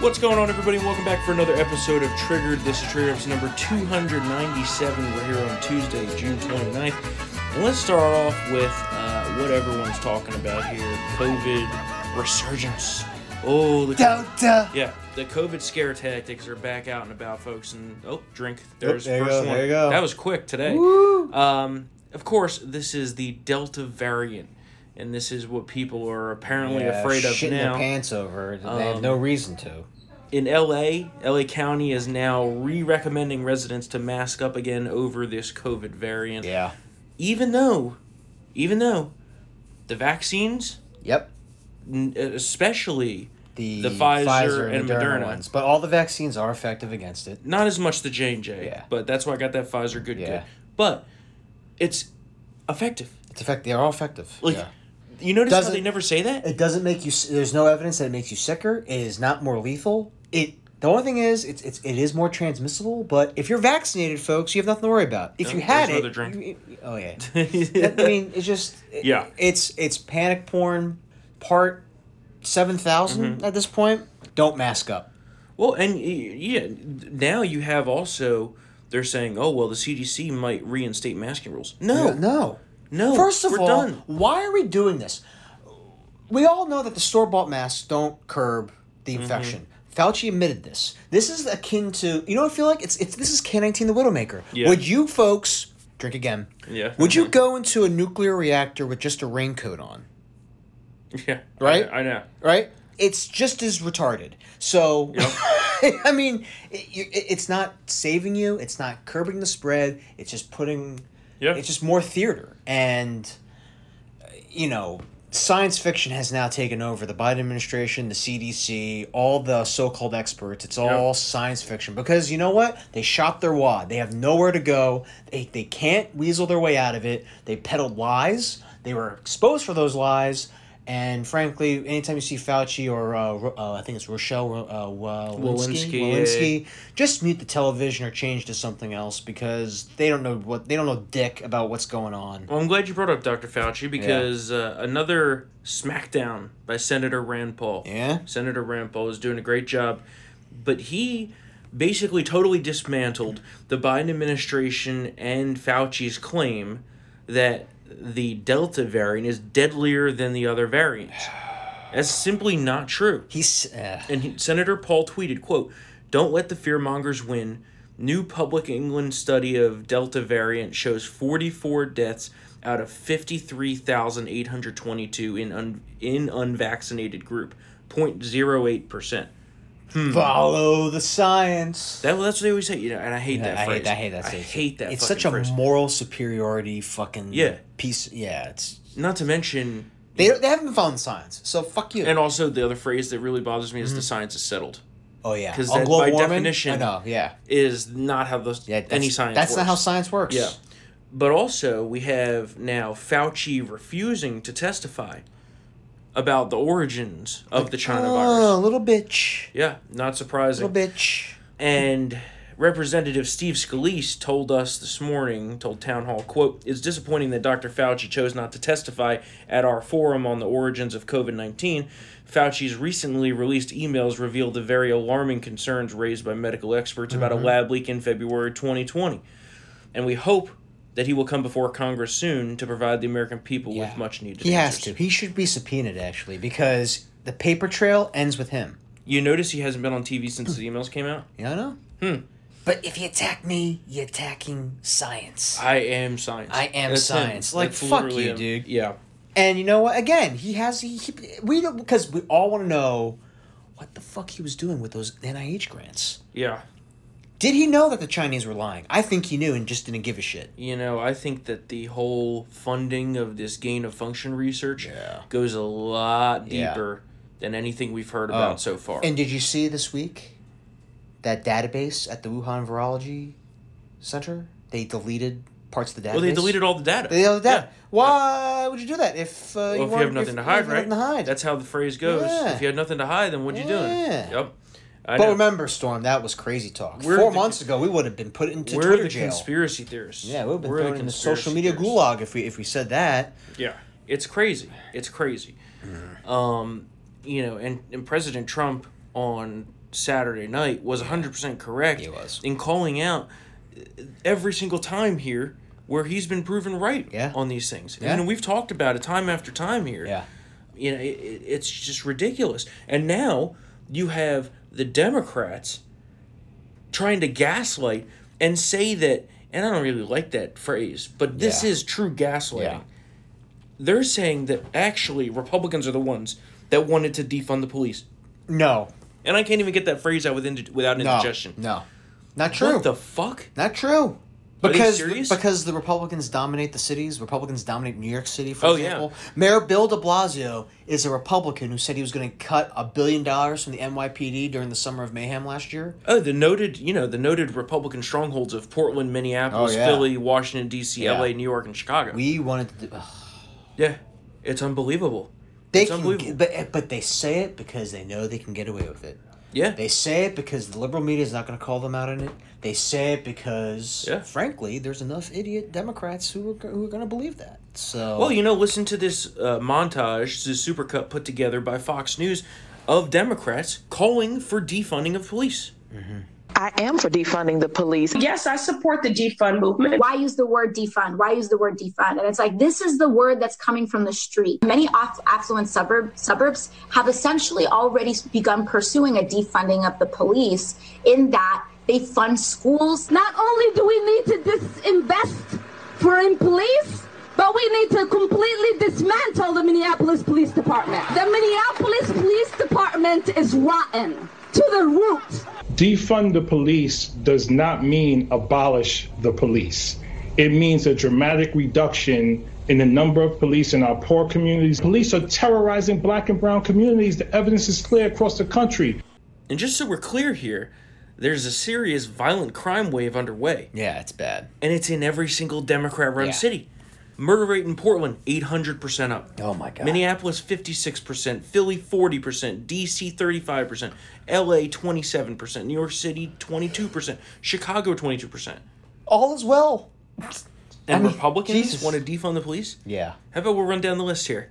What's going on, everybody? Welcome back for another episode of Triggered. This is Triggered episode number 297. We're here on Tuesday, June 29th. And let's start off with uh, what everyone's talking about here COVID resurgence. Oh, the Delta. yeah, the COVID scare tactics are back out and about, folks. And oh, drink. There's there you first go, one. there you go. That was quick today. Woo. Um, of course, this is the Delta variant, and this is what people are apparently Yeah, afraid of shitting now. their pants over. it. They have Um, no reason to. in LA, LA County is now re recommending residents to mask up again over this COVID variant. Yeah. Even though, even though the vaccines, Yep. n- especially, The, The Pfizer and Moderna. ones, but all the vaccines are effective against it. not as much the J and J, Yeah. but that's why I got that Pfizer good Yeah. good. But it's effective. It's effective. They are all effective. Like, yeah. You notice how Doesn't- they never say that? It doesn't make you. There's no evidence that it makes you sicker. It is not more lethal. It. The only thing is, it's, it's it is more transmissible. But if you're vaccinated, folks, you have nothing to worry about. If No, you had it, drink. you- you- oh yeah. I mean, it's just it- Yeah. It's it's panic porn, part 7000 Mm-hmm. at this point. Don't mask up. Well, and yeah, now you have also they're saying, oh well, the CDC might reinstate masking rules. No, no. No. First of we're all, done. why are we doing this? We all know that the store bought masks don't curb the Mm-hmm. infection. Fauci admitted this. This is akin to you know what I feel like it's it's this is K nineteen the Widowmaker. Yeah. Would you folks drink again? Yeah. Would you go into a nuclear reactor with just a raincoat on? Yeah. Right? I, I know. Right? It's just as retarded. So, I mean, it, it's not saving you. It's not curbing the spread. It's just putting Yeah. it's just more theater. And you know science fiction has now taken over. The biden administration the cdc all the so-called experts it's all science fiction. Because you know what? They shot their wad. They have nowhere to go. They, they can't weasel their way out of it. They peddled lies. They were exposed for those lies and frankly, anytime you see Fauci or uh, uh, I think it's Rochelle uh, Wa- Walensky, Walensky, yeah, just mute the television or change to something else because they don't know what they don't know dick about what's going on. Well, I'm glad you brought up Dr. Fauci because uh, another smackdown by Senator Rand Paul. Yeah. Senator Rand Paul is doing a great job, but he basically totally dismantled the Biden administration and Fauci's claim that the Delta variant is deadlier than the other variants. That's simply not true. He's uh, And he, Senator Paul tweeted, quote, Don't let the fearmongers win. New Public England study of Delta variant shows 44 deaths out of 53,822 in un, in unvaccinated group, 0.08%. Hmm. follow the science. That, well, that's what they always say, you know, and I hate that I phrase. hate, I hate that. I hate that It's such a phrase. moral superiority fucking Yeah. piece. Yeah, it's Not to mention, they they haven't been following the science. So fuck you. and also the other phrase that really bothers me is the mm-hmm. science is settled. oh yeah, 'cause On that- global by warming, definition- I know. Yeah, Is not how those yeah. That's, any science That's works. not how science works. Yeah. But also, we have now Fauci refusing to testify about the origins of the China Oh, virus. A little bitch. Yeah, not surprising. A little bitch. And Representative Steve Scalise told us this morning, told Town Hall, quote, It's disappointing that Dr. Fauci chose not to testify at our forum on the origins of COVID 19. Fauci's recently released emails revealed the very alarming concerns raised by medical experts about a Mm-hmm. lab leak in February 2020. And we hope that he will come before Congress soon to provide the American people with much needed He has answers. to. He should be subpoenaed actually because the paper trail ends with him. You notice he hasn't been on TV since the emails came out? Yeah, I know? Hmm. But if you attack me, you're attacking science. I am science. I am That's him. science. Like, That's fuck you, him. dude. Yeah. And you know what? Again, he has he, he we because we all want to know what the fuck he was doing with those NIH grants. Yeah. Did he know that the Chinese were lying? I think he knew and just didn't give a shit. You know, I think that the whole funding of this gain of function research Yeah. goes a lot Yeah. deeper than anything we've heard about Oh. so far. And did you see this week that database at the Wuhan Virology Center? They deleted parts of the database. well, they deleted all the data. They deleted that. Yeah. Why would you do that if uh, Well, you, if you have nothing to hide, right? nothing to hide? That's how the phrase goes. Yeah. If you had nothing to hide, then what'd you doing? Yeah. Yep. I but know. remember, Storm, that was crazy talk. We're Four the- months ago, we would have been put into we're Twitter the jail. conspiracy theorists. Yeah, we would have been We're thrown in the social media theorists. gulag if we if we said that. Yeah, it's crazy. It's crazy. Um, you know, and, and President Trump on Saturday night was 100% correct He was. in calling out uh, every single time here where he's been proven right Yeah. on these things. Yeah. And we've talked about it time after time here. Yeah. You know, it, it- it's just ridiculous. And now you have the Democrats trying to gaslight and say that, and I don't really like that phrase, but this Yeah. is true gaslighting. Yeah. They're saying that actually Republicans are the ones that wanted to defund the police. No. And I can't even get that phrase out with indi- without No. indigestion. No. Not true. What the fuck? Not true. Because because the Republicans dominate the cities. Republicans dominate New York City, for Oh, yeah. example. Mayor Bill De Blasio is a Republican who said he was going to cut a billion dollars from the NYPD during the summer of mayhem last year. Oh, the noted, you know, the noted Republican strongholds of Portland, Minneapolis, Oh, yeah. Philly, Washington D.C., Yeah. L.A., New York, and Chicago. We wanted to. Do, ugh. yeah, it's unbelievable. They It's can, but but they say it because they know they can get away with it. Yeah, They say it because the liberal media is not going to call them out on it. They say it because, Yeah. frankly, there's enough idiot Democrats who are, who are going to believe that. So Well, you know, listen to this uh, montage, the supercut put together by Fox News of Democrats calling for defunding of police. I am for defunding the police. Yes, I support the defund movement. why use the word defund? Why use the word defund? And it's like this is the word that's coming from the street. Many aff- affluent suburb suburbs have essentially already begun pursuing a defunding of the police in that they fund schools. Not only do we need to disinvest for in police, but we need to completely dismantle the Minneapolis Police Department. The Minneapolis Police Department is rotten to the root. Defund the police does not mean abolish the police. It means a dramatic reduction in the number of police in our poor communities. Police are terrorizing black and brown communities. The evidence is clear across the country. And just so we're clear here, there's a serious violent crime wave underway, yeah, it's bad. and it's in every single Democrat run Yeah. city. Murder rate in Portland, 800% up. Oh my god. Minneapolis 56%, Philly 40%, DC 35%, LA 27%, New York City 22%, Chicago 22%. all is well. And mean, Republicans Jesus. want to defund the police? Yeah. How about we'll run down the list here?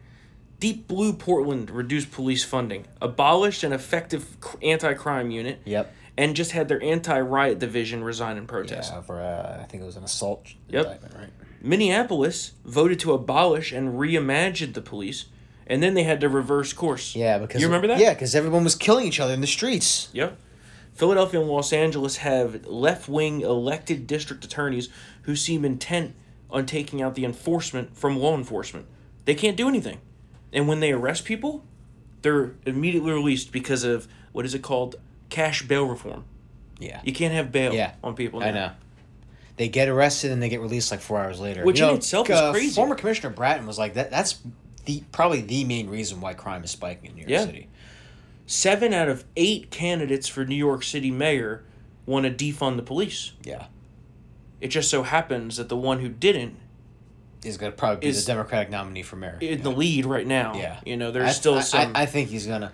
Deep Blue Portland reduced police funding, abolished an effective anti crime unit, Yep. and just had their anti riot division resign in protest. Yeah, for uh, I think it was an assault Yep. indictment, right? Minneapolis voted to abolish and reimagine the police, and then they had to reverse course. Yeah, because you remember that? Yeah, because everyone was killing each other in the streets. Yep. Philadelphia and Los Angeles have left wing elected district attorneys who seem intent on taking out the enforcement from law enforcement. They can't do anything. And when they arrest people, they're immediately released because of what is it called? Cash bail reform. Yeah. You can't have bail Yeah. on people. I know. They get arrested and they get released like four hours later. Which You in know, itself is uh, crazy. Former Commissioner Bratton was like that. That's the probably the main reason why crime is spiking in New York Yeah. City. Seven out of eight candidates for New York City mayor want to defund the police. Yeah, It just so happens that the one who didn't is gonna probably be Is- the Democratic nominee for mayor. in the lead right now. Yeah, You know, there's I- still I, some. I, I think he's gonna.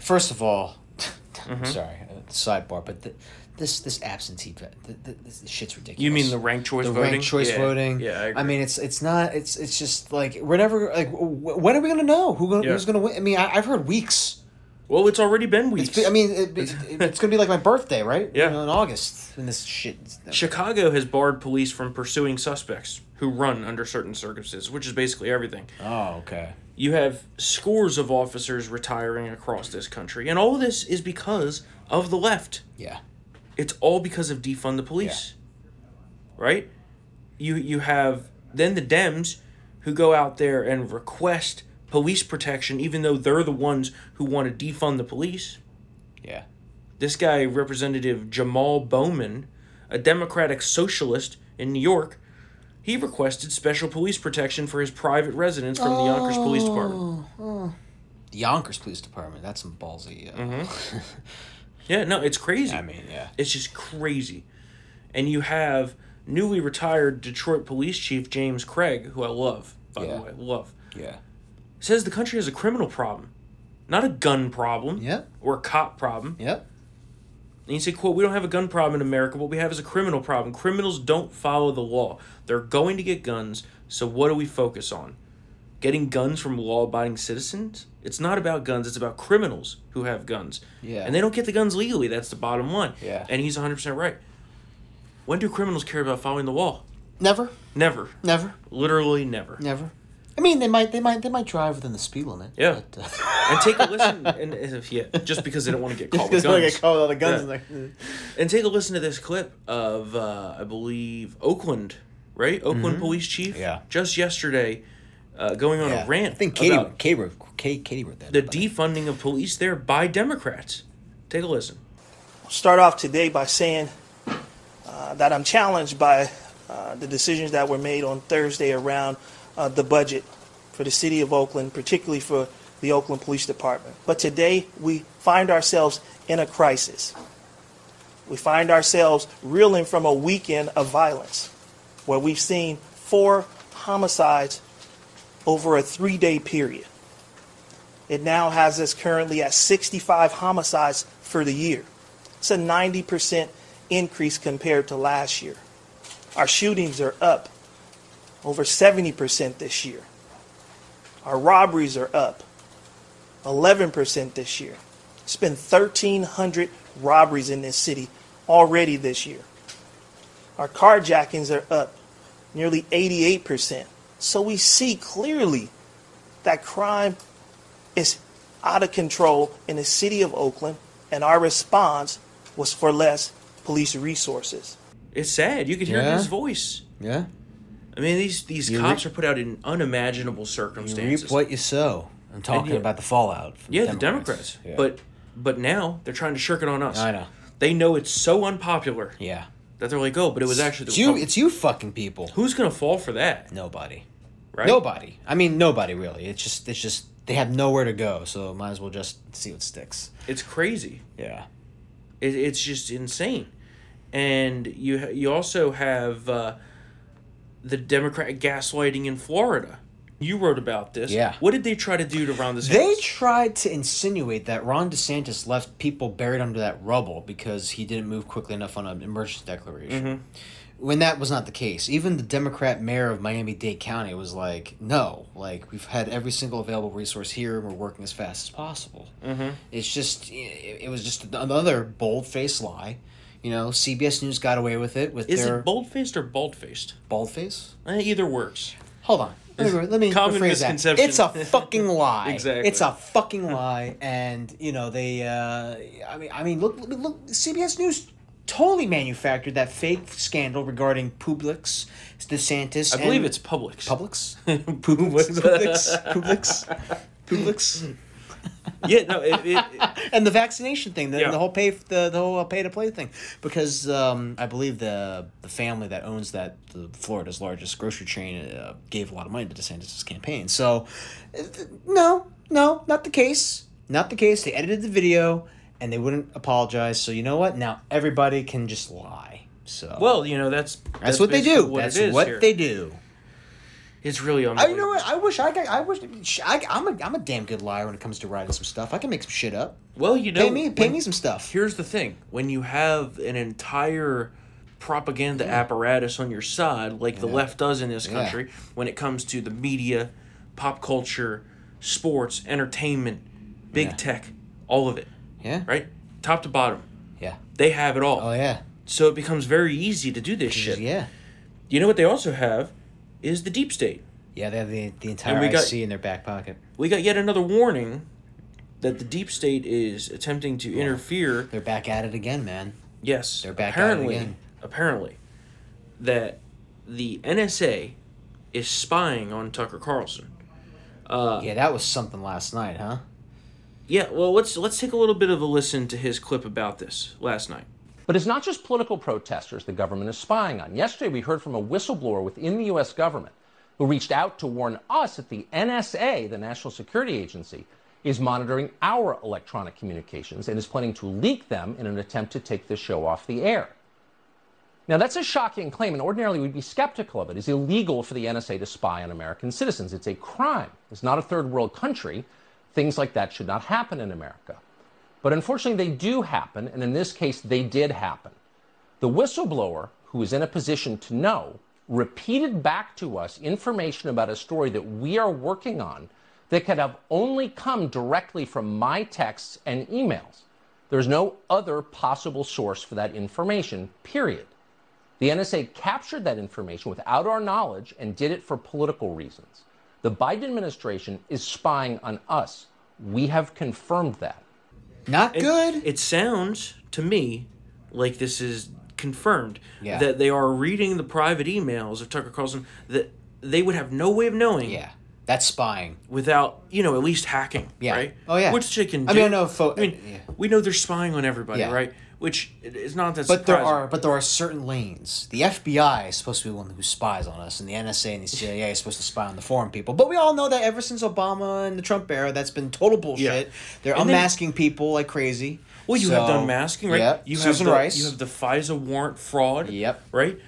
First of all, Mm-hmm. sorry, sidebar, but th this this absentee th- th- th- this shit's ridiculous. you mean the ranked choice the voting? ranked choice Yeah. voting? Yeah, I, agree. mean, it's it's not. It's it's just like we're never like. W- when are we gonna know who gonna, Yeah. who's gonna win? I mean, I, I've heard weeks. well, it's already been weeks. It's, I mean, it, it, it's gonna be like my birthday, right? Yeah. You know, in August, and this shit. Chicago has barred police from pursuing suspects who run under certain circumstances, which is basically everything. Oh, okay. You have scores of officers retiring across this country, and all this is because of the left. Yeah. It's all because of defund the police. Right? You you have then the Dems who go out there and request police protection even though they're the ones who want to defund the police. Yeah. This guy, Representative Jamal Bowman, a Democratic socialist in New York, he requested special police protection for his private residence from the Yonkers Police Department. The Yonkers Police Department. That's some ballsy. Uh, Mm-hmm. Yeah, no, it's crazy. I mean, yeah. It's just crazy. And you have newly retired Detroit Police Chief James Craig, who I love, by Yeah. the way, love, Yeah. says the country has a criminal problem, not a gun problem Yep. or a cop problem. Yeah. And he said, quote, we don't have a gun problem in America. What we have is a criminal problem. Criminals don't follow the law. They're going to get guns, so what do we focus on? Getting guns from law-abiding citizens. It's not about guns. It's about criminals who have guns. Yeah. And they don't get the guns legally. That's the bottom line. Yeah. And he's 100% right. When do criminals care about following the law? Never, Never. never, Literally never. never. I mean, they might, they might, they might drive within the speed limit. Yeah. but, uh, And take a listen. and and- yeah, just because they don't want to get caught with guns. get caught with all the guns Yeah. in there. And take a listen to this clip of, uh, I believe, Oakland, right? Oakland police chief. Mm-hmm. Yeah. Just yesterday, uh, going on Yeah. a rant I think Katie, about Katie, wrote, Katie, Katie wrote that. the defunding of police there by Democrats. Take a listen. I'll start off today by saying uh, that I'm challenged by uh, the decisions that were made on Thursday around uh, the budget for the city of Oakland, particularly for the Oakland Police Department. But today we find ourselves in a crisis. We find ourselves reeling from a weekend of violence where we've seen four homicides over a three day period. It now has us currently at 65 homicides for the year. It's a 90% increase compared to last year. Our shootings are up over 70% this year. Our robberies are up 11% this year. It's been 1,300 robberies in this city already this year. Our carjackings are up nearly 88%. So we see clearly that crime is out of control in the city of Oakland, and our response was for less police resources. It's sad. You could hear Yeah. his voice. Yeah. I mean, these these You cops re- are put out in unimaginable You circumstances. reap what you sow. I'm talking yeah. about the fallout. From yeah, the Democrats. Yeah. But but now they're trying to shirk it on us. I know. They know it's so unpopular yeah, that they're like, oh, but it was actually the it's you. Republic- It's you, fucking people. Who's gonna fall for that? Nobody. Right? Nobody. I mean, nobody really. It's just, it's just they have nowhere to go, so might as well just see what sticks. It's crazy. Yeah. It, it's just insane. And you you also have uh, the Democrat gaslighting in Florida. You wrote about this. Yeah. What did they try to do to Ron DeSantis? They tried to insinuate that Ron DeSantis left people buried under that rubble because he didn't move quickly enough on an emergency declaration. Mm-hmm. When that was not the case. Even the Democrat mayor of Miami Dade County was like, no, like, we've had every single available resource here and we're working as fast as possible. Mm-hmm. It's just, it, was just another bold faced lie. You know, CBS News got away with it with Is their it bold faced or bald faced? bald face. Eh, either works. Hold on. Let me, let me Common rephrase that. misconception. It's a fucking lie. Exactly. It's a fucking lie, and you know they. Uh, I mean, I mean, look, look, look, CBS News totally manufactured that fake scandal regarding Publix, DeSantis. I believe it's Publix. Publix. Publix. Publix. Publix. Publix. yeah, no, it, it, it- and the vaccination thing, the, Yeah. the whole pay the, the whole pay to play thing, because um, I believe the the family that owns that the Florida's largest grocery chain uh, gave a lot of money to DeSantis' campaign. So, uh, no, no, not the case. Not the case. They edited the video and they wouldn't apologize. So you know what? Now everybody can just lie. So well, you know that's that's, what they do. What that's what here. they do. It's really I unbelievable. you know what? I wish I got. I wish I, I'm a I'm a damn good liar when it comes to writing some stuff. I can make some shit up. Well, you know, Pay me, pay when- me some stuff. Here's the thing: when you have an entire propaganda mm. apparatus on your side, like the left does in this Yeah. country, when it comes to the media, pop culture, sports, entertainment, big Yeah. tech, all of it, Yeah. right, top to bottom, Yeah. they have it all. Oh yeah. So it becomes very easy to do this shit. Yeah. You know what they also have is the deep state. Yeah, they have the, the entire we got- IC in their back pocket. We got yet another warning that the deep state is attempting to interfere They're back at it again, man. Yes. They're back at it apparently, again. apparently, that the NSA is spying on Tucker Carlson. Uh, yeah, that was something last night, huh? Yeah. Well, let's let's take a little bit of a listen to his clip about this last night. But it's not just political protesters the government is spying on. Yesterday, we heard from a whistleblower within the U.S. government who reached out to warn us that the NSA, the National Security Agency, is monitoring our electronic communications and is planning to leak them in an attempt to take the show off the air. Now, that's a shocking claim, and ordinarily we'd be skeptical of it. It's illegal for the NSA to spy on American citizens. It's a crime. It's not a third world country. Things like that should not happen in America. But unfortunately, they do happen, and in this case, they did happen. The whistleblower, who is in a position to know, repeated back to us information about a story that we are working on that could have only come directly from my texts and emails. There's no other possible source for that information, period. The NSA captured that information without our knowledge and did it for political reasons. The Biden administration is spying on us. We have confirmed that. Not It- good. It, sounds to me like this is confirmed Yeah. that they are reading the private emails of Tucker Carlson that they would have no way of knowing yeah, that's spying. without you know at least hacking. Yeah. Right. Oh, yeah. Which they can. I do. mean, I know fo- I mean, yeah. we know they're spying on everybody, Yeah. right? Which is not that. But there are but there are certain lanes. The FBI is supposed to be one who spies on us, and the NSA and the CIA is supposed to spy on the foreign people. But we all know that ever since Obama and the Trump era, that's been total bullshit. Yeah. They're And then- unmasking people like crazy. Well, you have So, done masking, right? Yep. You Susan have the, Rice. You have the FISA warrant fraud. Yep. Right.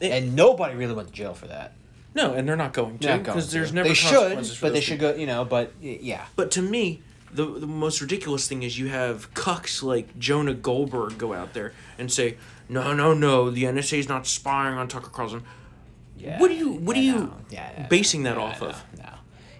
and nobody really went to jail for that. No, and they're not going to They're not going because there's never they should, but they those should go. You know, but yeah, But to me, the the most ridiculous thing is you have cucks like Jonah Goldberg go out there and say, "No, no, no, the NSA is not spying on Tucker Carlson." yeah. What are you What are Yeah, you. Yeah, yeah, basing that off of? No,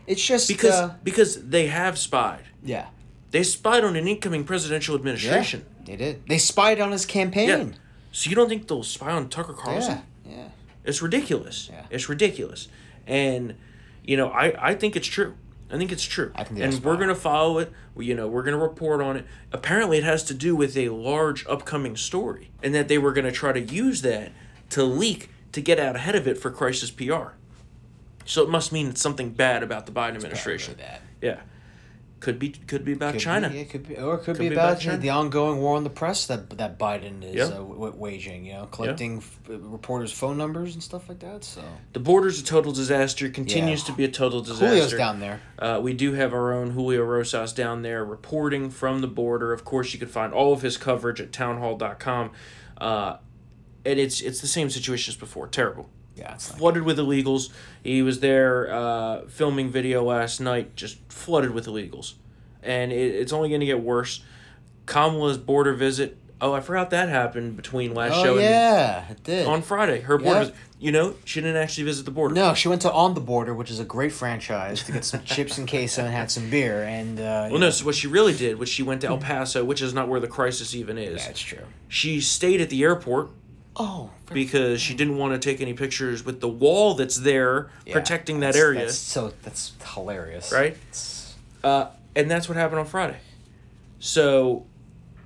it's just Because uh, because they have spied. yeah, They spied on an incoming presidential administration. they did. They spied on his campaign. Yeah. So you don't think they'll spy on Tucker Carlson? Yeah, yeah. It's ridiculous. Yeah. It's ridiculous. And you know, I I think it's true. I think it's true. I think and we're going to follow it. We, you know, we're going to report on it. Apparently it has to do with a large upcoming story and that they were going to try to use that to leak to get out ahead of it for crisis PR. So it must mean it's something bad about the Biden administration. Probably that. Yeah. Could be could be about Could China. be, it could be, or it could, Could be, be about, about China. the ongoing war on the press that that Biden is Yeah. uh, w- waging. You know, collecting f- reporters' phone numbers and stuff like that. So The border's a total disaster. Continues Yeah. to be a total disaster. Julio's down there. Uh, we do have our own Julio Rosas down there reporting from the border. Of course, you can find all of his coverage at townhall.com. Uh, and it's it's the same situation as before. Terrible. Yeah, Flooded with illegals. He was there uh, filming video last night, just flooded with illegals. And it, it's only going to get worse. Kamala's border visit. Oh, I forgot that happened between last Oh show yeah, it did. on Friday. Her border Yep. visit. You know, she didn't actually visit the border. no, she went to On the Border, which is a great franchise, to get some chips and queso and had some beer. And uh, Well, no. So what she really did was she went to El Paso, which is not where the crisis even is. that's true. She stayed at the airport Oh, because she didn't want to take any pictures with the wall that's there yeah, protecting that that's- area, That's so that's hilarious, right? Uh, and that's what happened on Friday. So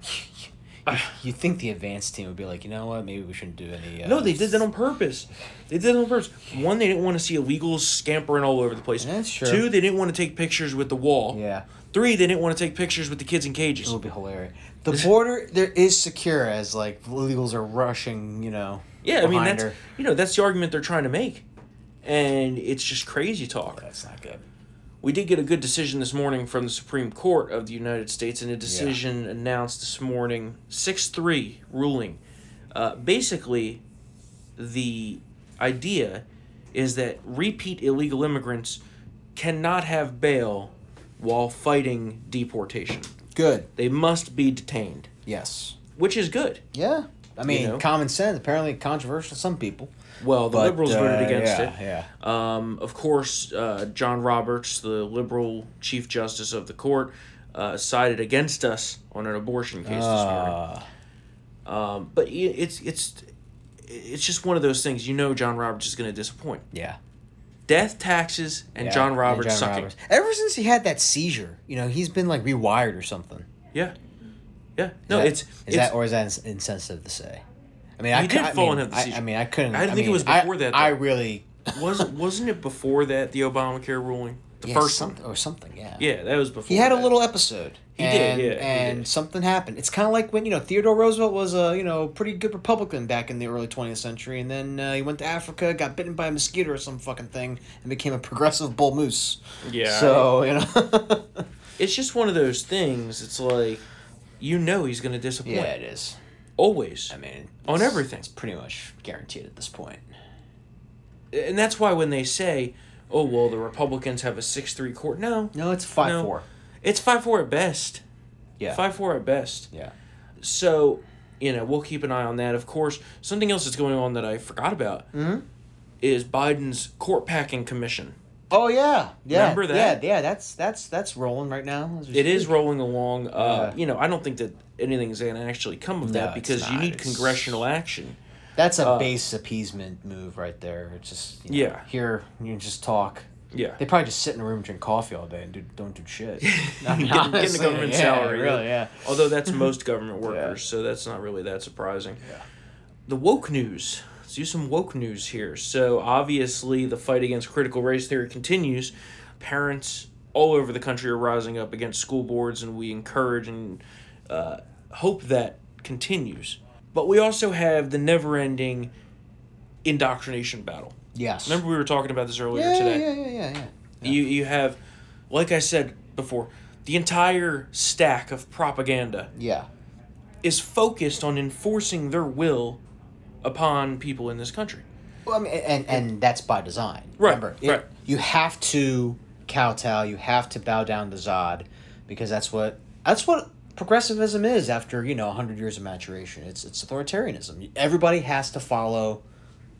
You think the advanced team would be like, you know what? Maybe we shouldn't do any. Uh, no, they did that on purpose. They did it on purpose. One, they didn't want to see illegals scampering all over the place. That's true. Two, they didn't want to take pictures with the wall. Yeah, Three, they didn't want to take pictures with the kids in cages. it would be hilarious. The border there is secure as like illegals are rushing. You know. Yeah, I mean that's her. you know that's the argument they're trying to make, and it's just crazy talk. That's not good. We did get a good decision this morning from the Supreme Court of the United States, and a decision announced this morning, six three ruling. Uh, basically, the idea is that repeat illegal immigrants cannot have bail while fighting deportation. Good. They must be detained, Yes. which is good. Yeah. I mean, know? common sense. Apparently controversial to some people. Well, the But, liberals voted uh, against yeah, it. Yeah. Um, of course, uh, John Roberts, the liberal chief justice of the court, uh, sided against us on an abortion case this morning. Uh, Um, but i- it's it's it's just one of those things. You know, John Roberts is going to disappoint. yeah. Death, taxes, and Yeah, John Roberts John sucking. Roberts. Ever since he had that seizure, you know, he's been like rewired or something. Yeah, yeah. Is No, that- it's is it's, that or is that insensitive to say? I mean, I did I fall mean, into the seizure. I mean, I couldn't. I didn't think it mean, was I- before that, I really wasn't wasn't it before that the Obamacare ruling, the yeah, first something one? or something. Yeah. Yeah, that was before. He had a little episode. He did, and, yeah, he And did. something happened. It's kind of like when you know Theodore Roosevelt was a you know pretty good Republican back in the early twentieth century, and then uh, he went to Africa, got bitten by a mosquito or some fucking thing, and became a progressive bull moose. Yeah. So you know. it's just one of those things. It's like, you know, he's going to disappoint. yeah, it is. Always. I mean, On it's- everything. It's pretty much guaranteed at this point. and that's why when they say, "Oh well, the Republicans have a six-three court," no, No, it's five No. four. it's five-four at best. Yeah. Five-four at best. Yeah. So, you know, we'll keep an eye on that. Of course, something else that's going on that I forgot about. Mm-hmm. is Biden's court packing commission. Oh yeah, yeah. Remember that? Yeah, yeah. That's that's that's rolling right now. It is rolling along. Uh, Yeah. You know, I don't think that anything's going to actually come of No, that because you need congressional action. That's a uh, base appeasement move right there. It's just you know, Yeah. Here you just talk. Yeah. They probably just sit in a room and drink coffee all day and do, don't do shit. Getting, getting the government yeah, salary. Really, yeah. Although that's most government workers, so that's not really that surprising. Yeah. The woke news. Let's do some woke news here. So obviously, the fight against critical race theory continues. Parents all over the country are rising up against school boards, and we encourage and uh, hope that continues. But we also have the never-ending indoctrination battle. Yes. Remember we were talking about this earlier yeah, today. yeah, yeah, yeah, yeah. You you have, like I said before, the entire stack of propaganda Yeah. is focused on enforcing their will upon people in this country. Well, I mean, and and that's by design. Right, Remember, it- right. You have to kowtow. You have to bow down to Zod, because that's what that's what progressivism is. After you know hundred years of maturation, it's it's authoritarianism. Everybody has to follow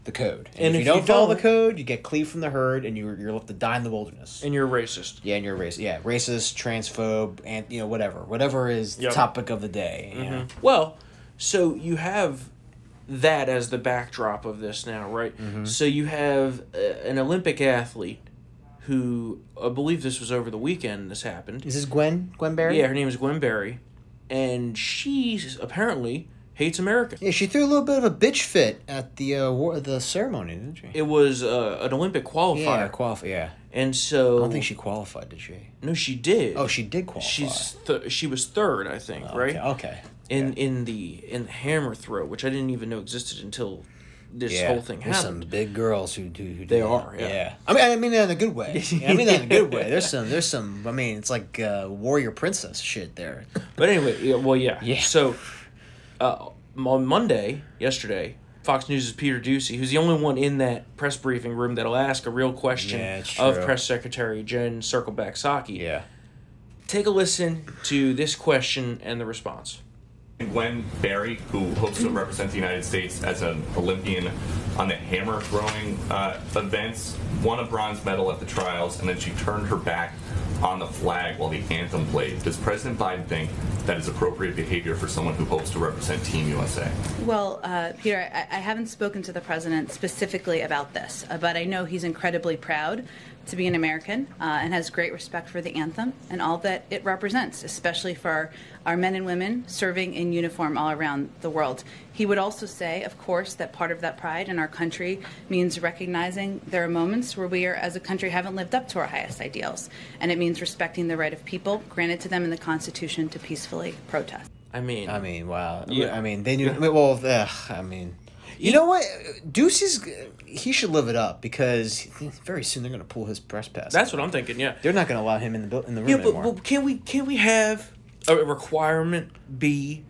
the code, and, And if, if you you don't follow the don't- code, you get cleaved from the herd, and you're you're left to die in the wilderness. And you're racist. Yeah, and you're racist. Yeah, racist, transphobe, and you know whatever, whatever is the topic of the day. you know. Well, so you have that as the backdrop of this now, right? Mm-hmm. So you have uh, an Olympic athlete who I believe this was over the weekend. This happened. Is this Gwen Gwen Berry? Yeah, her name is Gwen Berry, and she apparently hates America. Yeah, she threw a little bit of a bitch fit at the uh, war, the ceremony, didn't she? It was uh, an Olympic qualifier. Yeah, qualify. Yeah, And so I don't think she qualified, did she? No, she did. Oh, she did qualify. She's th- she was third, I think, right? Okay. okay. In in the in the hammer throw, which I didn't even know existed until this Yeah, whole thing there's happened. some big girls who do. Who do They that. are, yeah. I mean, I mean that in a good way. I mean that in a good way. There's some. There's some. I mean, it's like uh, warrior princess shit there. But anyway, yeah, well, yeah. Yeah. So, uh, on Monday, yesterday, Fox News' Peter Doocy, who's the only one in that press briefing room that'll ask a real question Yeah, of. Press Secretary Jen Circleback Psaki. Yeah. Take a listen to this question and the response. Gwen Berry, who hopes to represent the United States as an Olympian on the hammer throwing uh, events, won a bronze medal at the trials, and then she turned her back on the flag while the anthem played. Does President Biden think that is appropriate behavior for someone who hopes to represent Team USA? Well, uh, Peter, I, I haven't spoken to the president specifically about this, uh, but I know he's incredibly proud to be an American uh, and has great respect for the anthem and all that it represents, especially for our, our men and women serving in uniform all around the world. He would also say, of course, that part of that pride in our country means recognizing there are moments where we are, as a country, haven't lived up to our highest ideals, and it means respecting the right of people granted to them in the Constitution to peacefully protest. I mean, I mean, wow. Yeah. I mean, they knew. Well, ugh, I mean, you know what? Deuce is. He should live it up because very soon they're going to pull his press pass. That's what I'm thinking. Yeah. They're not going to allow him in the in the room Yeah, but, anymore. but can we can we have a requirement be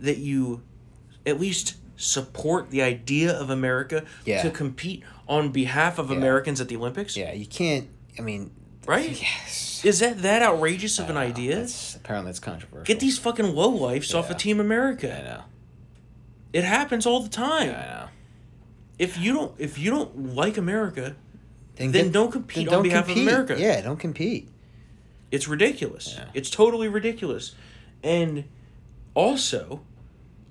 that you at least support the idea of America Yeah. to compete on behalf of Americans at the Olympics? yeah, you can't. I mean, Right? Yes. Is that that outrageous of an uh, idea? That's, apparently, it's controversial. Get these fucking lowlifes off of Team America. I know. It happens all the time. I know. If you don't if you don't like America, Then, Then get- don't compete then on don't behalf compete. of America. Yeah, don't compete. It's ridiculous. It's totally ridiculous. And also,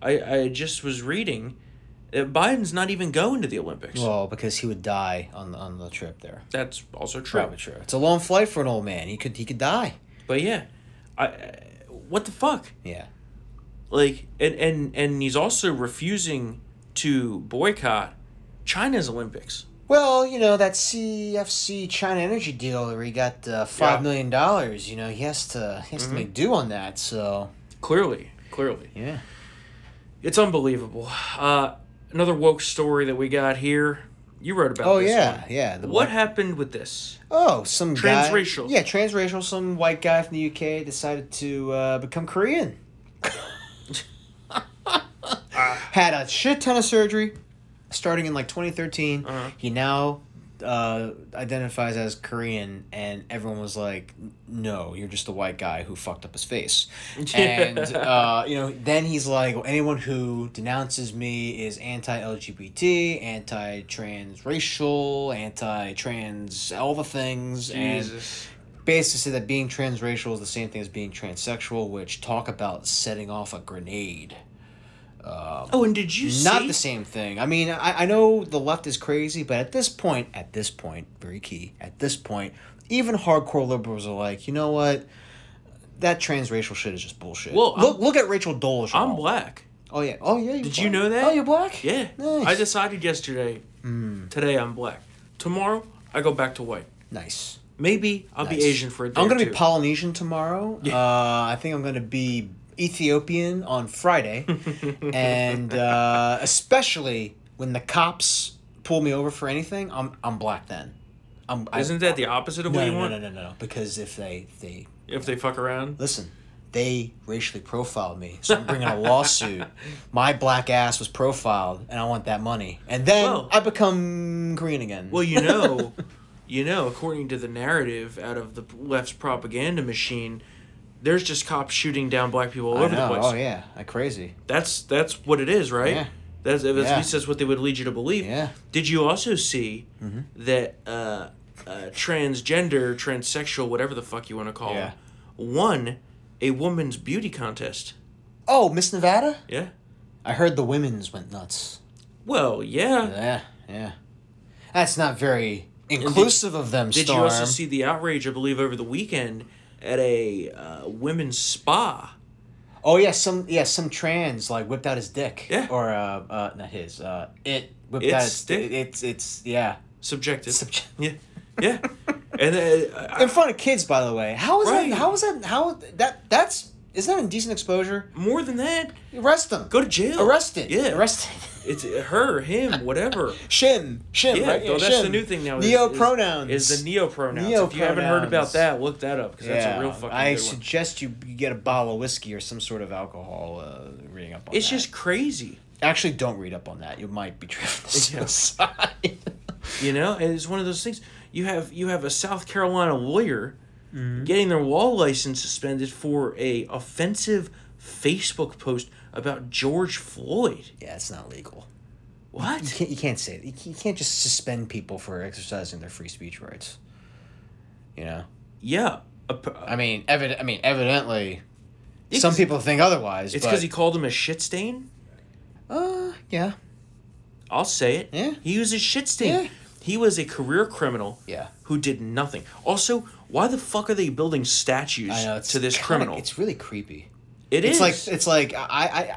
I I just was reading that Biden's not even going to the Olympics. Well, because he would die on the on the trip there. That's also true. Probably true. It's a long flight for an old man. He could he could die. But yeah, I, I what the fuck? Yeah. Like and and and he's also refusing to boycott China's Olympics. Well, you know that CEFC China Energy deal where he got uh, five Yeah. million dollars. You know he has to he has Mhm. to make do on that. So Clearly, clearly. yeah. It's unbelievable. Uh, another woke story that we got here. You wrote about Oh yeah, one. yeah. The what happened with this? Oh, some guy- Transracial. yeah, transracial. Some white guy from the UK decided to uh, become Korean. Had a shit ton of surgery, starting in like 2013. Uh-huh. He now uh, identifies as Korean, and everyone was like, "No, you're just a white guy who fucked up his face." And uh, you know, then he's like, well, "Anyone who denounces me is anti-LGBT, anti-transracial, anti-trans, all the things." Jesus. And basically said that being transracial is the same thing as being transsexual, which talk about setting off a grenade. Um, Oh, and did you not see- the same thing? I mean, I, I know the left is crazy, but at this point, at this point, very key, at this point, even hardcore liberals are like, you know what? That transracial shit is just bullshit. Well, look, look at Rachel Dolezal. I'm black. Oh yeah. Oh yeah. Did you know that? Oh, you're black. Yeah. Nice. I decided yesterday. Mm. Today I'm black. Tomorrow I go back to white. Nice. Maybe I'll be Asian for a day. I'm gonna be. Polynesian tomorrow. Uh, I think I'm gonna be Ethiopian on Friday, and uh, especially when the cops pull me over for anything, I'm I'm black then. I'm, Isn't that the opposite of no, what you no, want? No, no, no, no. Because if they they If they fuck around. listen, they racially profiled me, so I'm bringing a lawsuit. My black ass was profiled, and I want that money. And then Well- I become Korean again. Well, you know, you know, according to the narrative out of the left's propaganda machine, there's just cops shooting down black people all I over know. the place. Oh yeah, like crazy. That's that's what it is, right? Yeah. That's at Yeah. least that's what they would lead you to believe. Yeah. Did you also see Mhm. that uh, uh, transgender, transsexual, whatever the fuck you want to call Yeah. them, won a woman's beauty contest? Oh, Miss Nevada. Yeah. I heard the women's went nuts. Well, yeah. Yeah, yeah. That's not very inclusive of them, Did Storm. you also see the outrage? I believe over the weekend at a uh, women's spa. Oh yeah, some yeah some trans like whipped out his dick. Yeah. Or uh, uh not his. Uh, it whipped Its out its dick? dick. It's it's yeah. Subjective. Subject- Yeah. Yeah. and uh, In front of kids, by the way. How is Right. that? How is that? How that? That's is that indecent exposure? more than that, Arrest them. go to jail. Arrest Arrested. Yeah. Arrested. It's her, him, whatever. Shim. Shim. Yeah, right? though, that's the new thing now. is- Neo is- pronouns. Is, the neo pronouns. If you haven't heard about that, look that up because that's a real fucking I good one. suggest you you get a bottle of whiskey or some sort of alcohol. Uh, reading up on It's that. just crazy, actually don't read up on that. You might be driven to Yeah. suicide. you know. And it's one of those things. You have you have a South Carolina lawyer Mm-hmm. getting their law license suspended for a offensive Facebook post about George Floyd. yeah, it's not legal. You What? can't, you can't say it. You can't- just suspend people for exercising their free speech rights. You know, Yeah. I mean, evid- I mean, evidently, It's- some people think otherwise. It's because he called him a shit stain. Uh, yeah, I'll say it. Yeah. He was a shit stain. Yeah. He was a career criminal. yeah. who did nothing. Also, why the fuck are they building statues know to this kinda- criminal? It's really creepy. It it's is. like it's like I,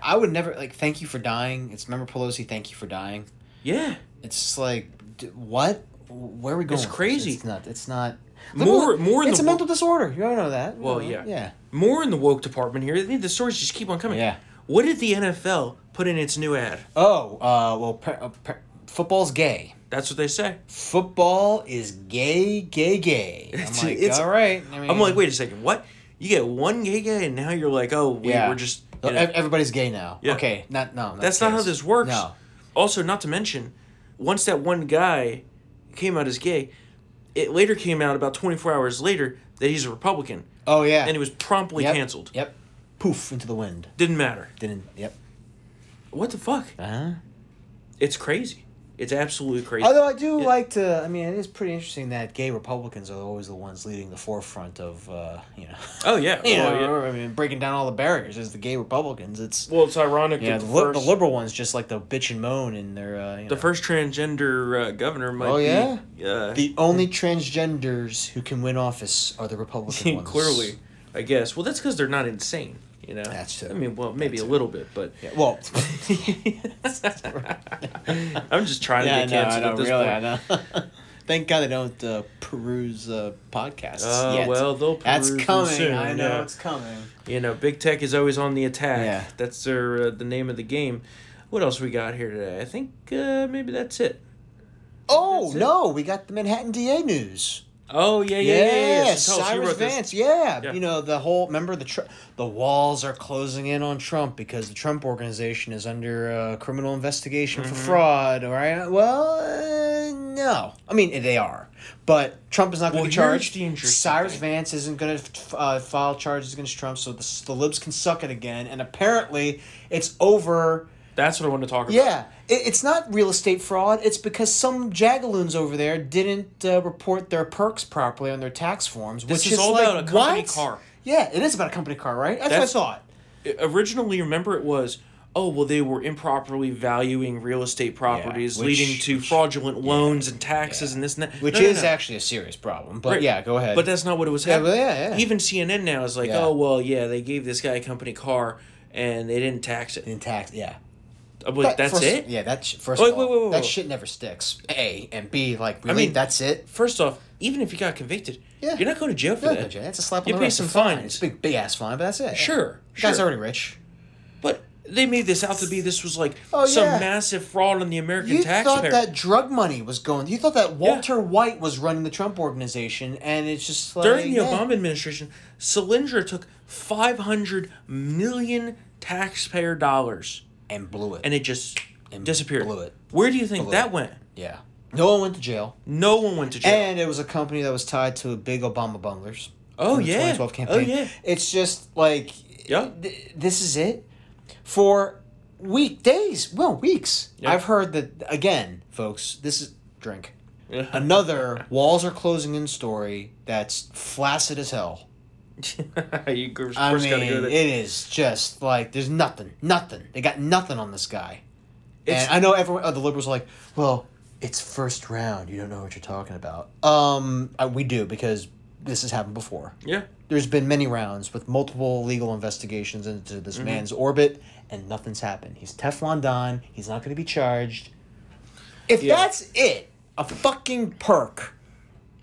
I I would never like thank you for dying. It's remember Pelosi, thank you for dying. yeah. It's just like d- what? Where are we going? It's crazy. It's not. It's not. More- more in It's a wo- mental disorder. You don't know that. Well, know, yeah. Yeah. More in the woke department here. The stories just keep on coming. Yeah. What did the NFL put in its new ad? Oh, uh, well, uh, football's gay. That's what they say. Football is gay, gay, gay. I'm It's- like, it's- all right. I mean, I'm like, wait a second. What? You get one gay guy, and now you're like, oh, wait, Yeah. we're just. You know. everybody's gay now. Yeah. Okay, not no. not That's not how this works. No. Also, not to mention, once that one guy came out as gay, it later came out about 24 hours later that he's a Republican, Oh yeah. and he was promptly Yep. canceled. Yep. Poof into the wind. Didn't matter. Didn't. Yep. What the fuck? Uh huh. It's crazy. It's absolutely crazy. Although I do Yeah. like to, I mean, it is pretty interesting that gay Republicans are always the ones leading the forefront of, uh, you know, oh yeah. you well, know, yeah. I mean, breaking down all the barriers as the gay Republicans. It's Well, it's ironic yeah, the, the, first, the liberal ones just like to bitch and moan in their, uh, you the know, first transgender uh, governor might Oh, be. yeah? Uh, the only transgenders who can win office are the Republican ones. clearly, I guess. Well, that's because they're not insane. You know. That's true. I mean, well, maybe a little bit, but Yeah, well, I'm just trying yeah, to get canceled at this really, point. I know. Thank God they don't uh, peruse uh, podcasts Oh, yet. well, they'll That's peruse them coming. soon, I know yeah. it's coming. You know, big tech is always on the attack. Yeah. That's their uh, the name of the game. What else we got here today? I think uh, maybe that's it. Oh That's it. no, we got the Manhattan DA news. Oh yeah, yeah, yeah. yeah, yeah. So tell us, you Cyrus. Vance. Yeah. Yeah. you know the whole. Remember the tr- the walls are closing in on Trump because the Trump organization is under uh, criminal investigation Mm-hmm. for fraud. All right. Well, uh, No, I mean they are, but Trump is not going Well, to be charged. Cyrus thing. Vance isn't going to uh, file charges against Trump, so the, the libs can suck it again. And apparently, it's over. That's what I want to talk about. Yeah, it, it's not real estate fraud. It's because some jagaloons over there didn't uh, report their perks properly on their tax forms, This which is is all like, about a company what? car. Yeah, it is about a company car, right? That's, That's- what I thought. originally remember it was oh well they were improperly valuing real estate properties which- leading to fraudulent loans and taxes and this and that Which No, no, is no. actually a serious problem. But Right. yeah, go ahead. but that's not what it was Yeah, happening yeah, yeah. even cnn now is like Yeah. oh well yeah they gave this guy a company car and they didn't tax it didn't tax yeah Uh, I'm That- that's first- it Yeah, that's first Wait, of all, wait, wait, wait, that shit never sticks. A and B, like I mean, that's it. First off, even if you got convicted, Yeah. you're not going to jail for Yeah, that. Jay, that's a slap on the wrist. You pay some fine. fines. It's a big big ass fine, but that's it. Sure, the guy's already rich. But they made this out to be this was like Oh, some yeah. massive fraud on the American You taxpayer. thought that drug money was going. You thought that Walter White was running the Trump organization, and it's just like During the yeah. Obama administration, Solyndra took 500 million taxpayer dollars and blew it. And it just disappeared. blew it. Where do you think Blew that it. went? Yeah, no one went to jail. No one went to jail. And it was a company that was tied to big Obama bundlers. Oh, yeah. 2012 Oh, yeah. It's just like yeah. th- this is it for weekdays. Well, weeks. Yeah. I've heard that again, folks. This is drink. Another walls are closing in story that's flaccid as hell. you of I mean, go it is just like there's nothing, nothing. They got nothing on this guy. It's- and I know everyone, uh, the liberals are like, well, it's first round. You don't know what you're talking about. Um, I, we do because this has happened before. Yeah. There's been many rounds with multiple legal investigations into this Mhm. man's orbit, and nothing's happened. He's Teflon Don. He's not going to be charged. If Yeah. that's it, a fucking perk.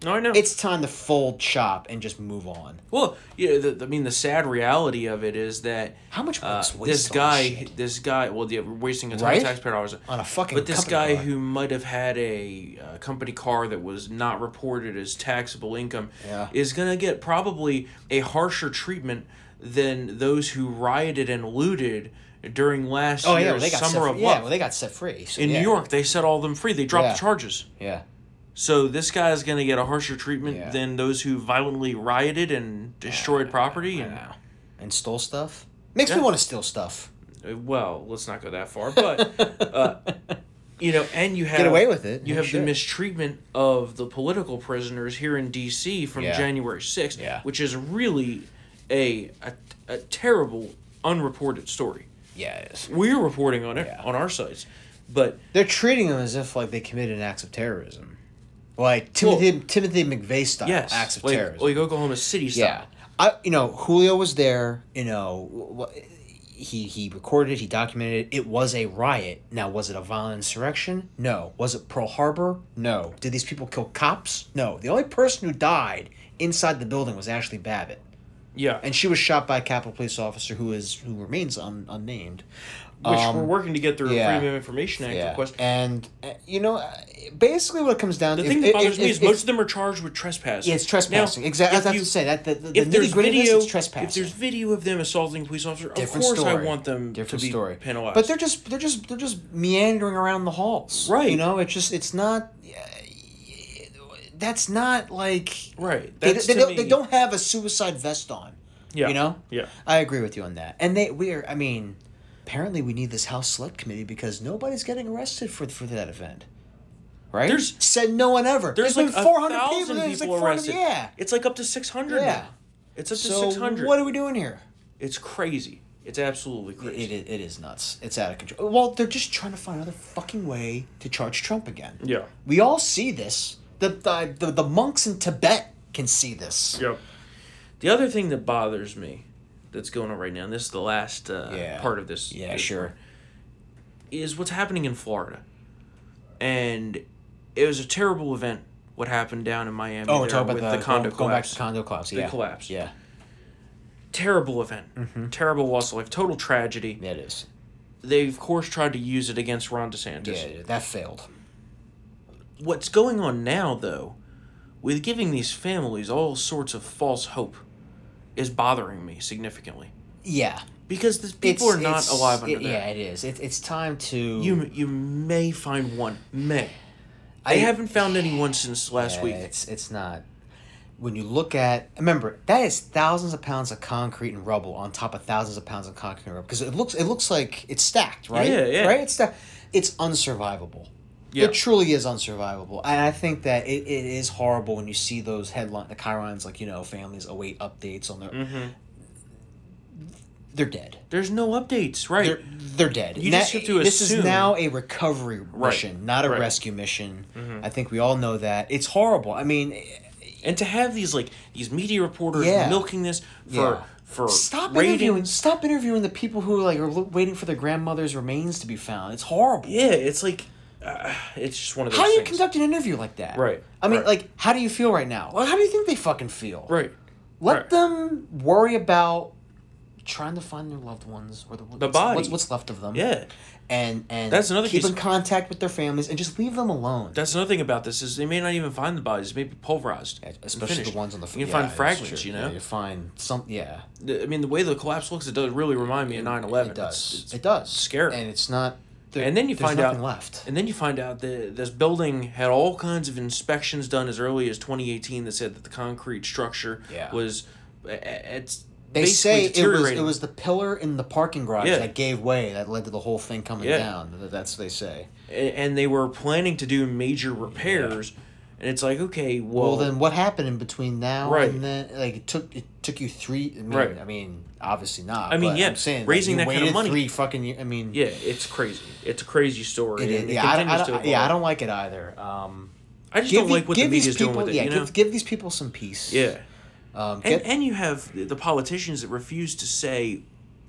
No, I know. It's time to fold shop and just move on. Well, yeah. The, I mean, the sad reality of it is that how much uh, this wasted on this guy, this guy, well, yeah, we're wasting a ton Right? of taxpayer dollars On a fucking But this guy car. who might have had a uh, company car that was not reported as taxable income Yeah. is gonna get probably a harsher treatment than those who rioted and looted during last Oh yeah, year's well, they got summer set, of yeah, love. well, they got set free. So, In yeah. New York, they set all of them free. They dropped Yeah. the charges. Yeah. So this guy is going to get a harsher treatment than those who violently rioted and destroyed property and and stole stuff. Makes me want to steal stuff. Uh, Well, let's not go that far, but uh, you know, and you have get away with it. You have the mistreatment of the political prisoners here in D.C. from Yeah. January sixth, Yeah. which is really a, a a terrible unreported story. Yeah. We're reporting on it on our sites, but They're treating them as if like they committed acts of terrorism, like Timothy Timothy McVeigh style yes, acts of like, terrorism. like Oklahoma City style. Yeah, I you know Julio was there. You know, he he recorded it. He documented it. It was a riot. Now, was it a violent insurrection? No. Was it Pearl Harbor? No. Did these people kill cops? No. The only person who died inside the building was Ashli Babbitt. Yeah, and she was shot by a Capitol Police officer who is who remains un, unnamed. Which Um, we're working to get through yeah. a Freedom of Information Act Yeah. request. And uh, you know, uh, basically, what it comes down to. The to thing if- that if- bothers me if- is if- most of them are charged with trespassing. Yeah, it's trespassing. Now, Exactly. I if was about you- to say that the, the, if the there's video, is trespassing. if there's video of them assaulting a police officer, Different of course I want them Different to be story. penalized. But they're just they're just they're just meandering around the halls. Right. You know, it's just it's not. That's not like right. They, That's they, don't, they don't have a suicide vest on. Yeah. You know. Yeah. I agree with you on that. And they we're I mean, apparently we need this House Select Committee because nobody's getting arrested for for that event. Right. There's- said no one ever. There's, been like four hundred people. There's people like 400 arrested. Yeah. It's like up to six hundred. Yeah. now. It's up to six hundred. what are we doing here? It's crazy. It's absolutely crazy. It, it, it is nuts. It's out of control. Well, they're just trying to find another fucking way to charge Trump again. Yeah. We all see this. The the, the, the monks in Tibet can see this. Yep. The other thing that bothers me, that's going on right now, and this is the last uh, Yeah. part of this. Yeah, this sure. Is what's happening in Florida, and it was a terrible event. What happened down in Miami? Oh, with about the, the condo going, going back collapse. to condo collapse. The Yeah. collapse. Yeah. Terrible event. Mm-hmm. Terrible loss of life. Total tragedy. Yeah, it is. They of course tried to use it against Ron DeSantis. Yeah, that failed. What's going on now, though, with giving these families all sorts of false hope, is bothering me significantly. Yeah. Because the people It's- are not alive under it- there. Yeah, it is. It, it's time to. You you may find one may. I haven't found anyone since last Yeah, week. It's it's not. When you look at, remember that is thousands of pounds of concrete and rubble on top of thousands of pounds of concrete and rubble because it looks it looks like it's stacked, right? Yeah, yeah. Right, it's stacked. It's unsurvivable. Yeah. It truly is unsurvivable, and I think that it, it is horrible when you see those headline the chyrons like you know families await updates on their. Mm-hmm. They're dead. There's no updates, right? They're, they're dead. You Na- just have to this assume. is now a recovery Right, mission, not a right. rescue mission. Mhm. I think we all know that. It's horrible. I mean, and to have these like these media reporters Yeah. milking this for Yeah. for stop interviewing. Stop interviewing the people who like are waiting for their grandmother's remains to be found. It's horrible. Yeah, it's like uh, it's just one of those. How do you things. conduct an interview like that? Right, I mean, right. like, how do you feel right now? Well, how do you think they fucking feel? Right. Let right. them worry about trying to find their loved ones or the, what's, body. What's, what's left of them. Yeah. And and That's another keep case- in contact with their families and just leave them alone. That's another thing about this is they may not even find the bodies. They may be pulverized, and Especially the ones on the You can yeah, find fragments. You know, Yeah, you find some. Yeah, I mean, the way the collapse looks, it does really remind me of 9-11. it does. It's, it's it does. scary. and it's not. There- and then you find out left. and then you find out that this building had all kinds of inspections done as early as 2018 that said that the concrete structure Yeah. was it's They say it was it was the pillar in the parking garage Yeah. that gave way that led to the whole thing coming Yeah. down. Th- That's what they say. And they were planning to do major repairs and it's like okay well, Well, then what happened in between now Right. and then? Like it took it took you three. I mean, Right. I mean, obviously not. I mean, yeah, I'm saying raising like, that kind of money. Three fucking. I mean, yeah it's crazy it's a crazy story It is, it yeah, I, don't- I continues don't, to yeah, I don't like it either. Um, I just give don't like what the media's doing with it Yeah, you know give, give these people some peace. yeah Um, and, get, and you have the politicians that refuse to say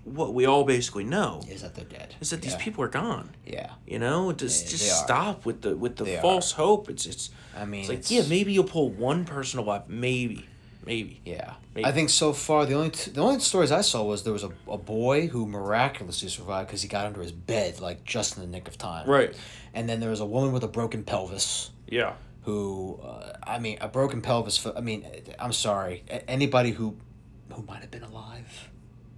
what we all basically know is that they're dead. is that these people are gone Yeah. you know just They- just they stop with the with the They false hope it's it's I mean, it's like it's- yeah maybe you'll pull one person alive maybe maybe Yeah, Maybe. I think so far the only t- the only stories I saw was there was a, a boy who miraculously survived because he got under his bed like just in the nick of time. Right. And then there was a woman with a broken pelvis yeah who, uh, I mean, a broken pelvis. For, I mean, I'm sorry, a- anybody who who might have been alive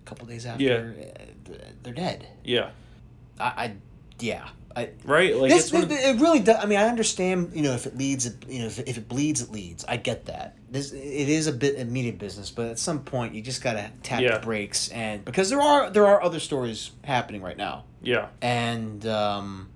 couple days after, Yeah. uh, they're dead. yeah I, I yeah. I, right like this, it's one of it, it really does. I mean, I understand. You know, if it leads, it, you know, if, if it bleeds, it leads. I get that. This it is a bit immediate business, but at some point, you just gotta tap Yeah. the brakes, and because there are there are other stories happening right now, yeah and um,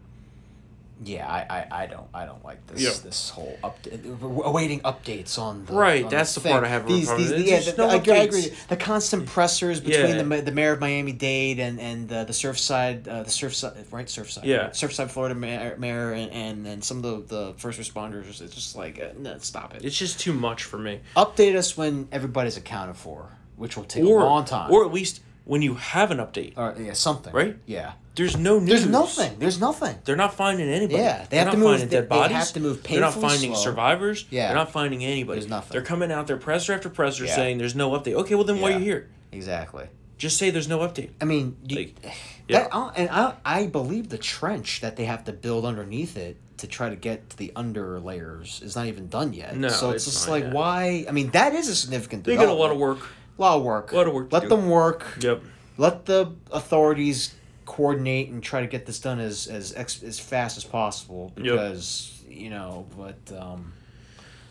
yeah, I, I, I don't I don't like this Yeah. this whole update awaiting updates on the Right, on that's the thing. part I have These, these, with. yeah, the, no I, I agree. The constant pressers between Yeah. the the mayor of Miami Dade and and uh, the Surfside uh, the Surfside right Surfside Yeah. Surfside Florida mayor, mayor and, and and some of the, the first responders. It's just like uh, no, stop it. it's just too much for me Update us when everybody's accounted for, which will take or a long time. or at least when you have an update or yeah, something Right? Yeah. there's no news There's nothing. There's nothing. They're not finding anybody. Yeah, they They're have to move- finding they- dead they have bodies. to move They're not finding slow. survivors. Yeah. They're not finding anybody. There's nothing. They're coming out there presser after presser Yeah. saying there's no update. Okay, well then why are you here? Exactly. Just say there's no update. I mean, you, Like, that, uh, and I, I believe the trench that they have to build underneath it to try to get to the under layers is not even done yet. No, so it's, it's just like yet. why? I mean, that is a significant. They got a lot of work. A lot of work. A lot of work Let do. them work. Yep. Let the authorities coordinate and try to get this done as as ex, as fast as possible Yep. because you know. But um,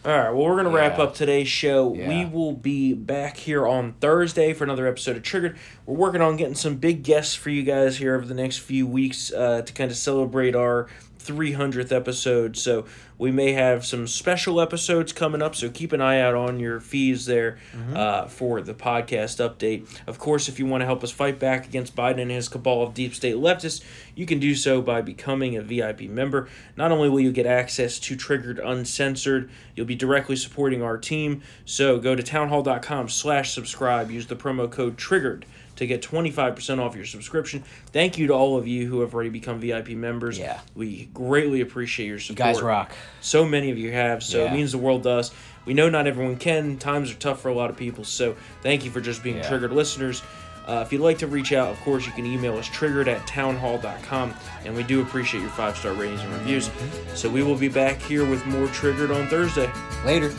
All right, well, we're going to wrap up today's show. We will be back here on Thursday for another episode of Triggered. We're working on getting some big guests for you guys here over the next few weeks uh, to kind of celebrate our 300th episode. So we may have some special episodes coming up, so keep an eye out on your feeds there uh, for the podcast update. Of course, if you want to help us fight back against Biden and his cabal of deep state leftists, you can do so by becoming a VIP member. Not only will you get access to Triggered Uncensored, you'll be directly supporting our team. So go to townhall.com slash subscribe. Use the promo code TRIGGERED to get 25% off your subscription. Thank you to all of you who have already become VIP members. Yeah. We greatly appreciate your you support. guys rock. So many of you have, so it means the world to us. We know not everyone can. Times are tough for a lot of people, so thank you for just being Yeah. triggered listeners. Uh, if you'd like to reach out, of course, you can email us triggered at townhall.com, and we do appreciate your five star ratings and reviews. So we will be back here with more Triggered on Thursday. Later.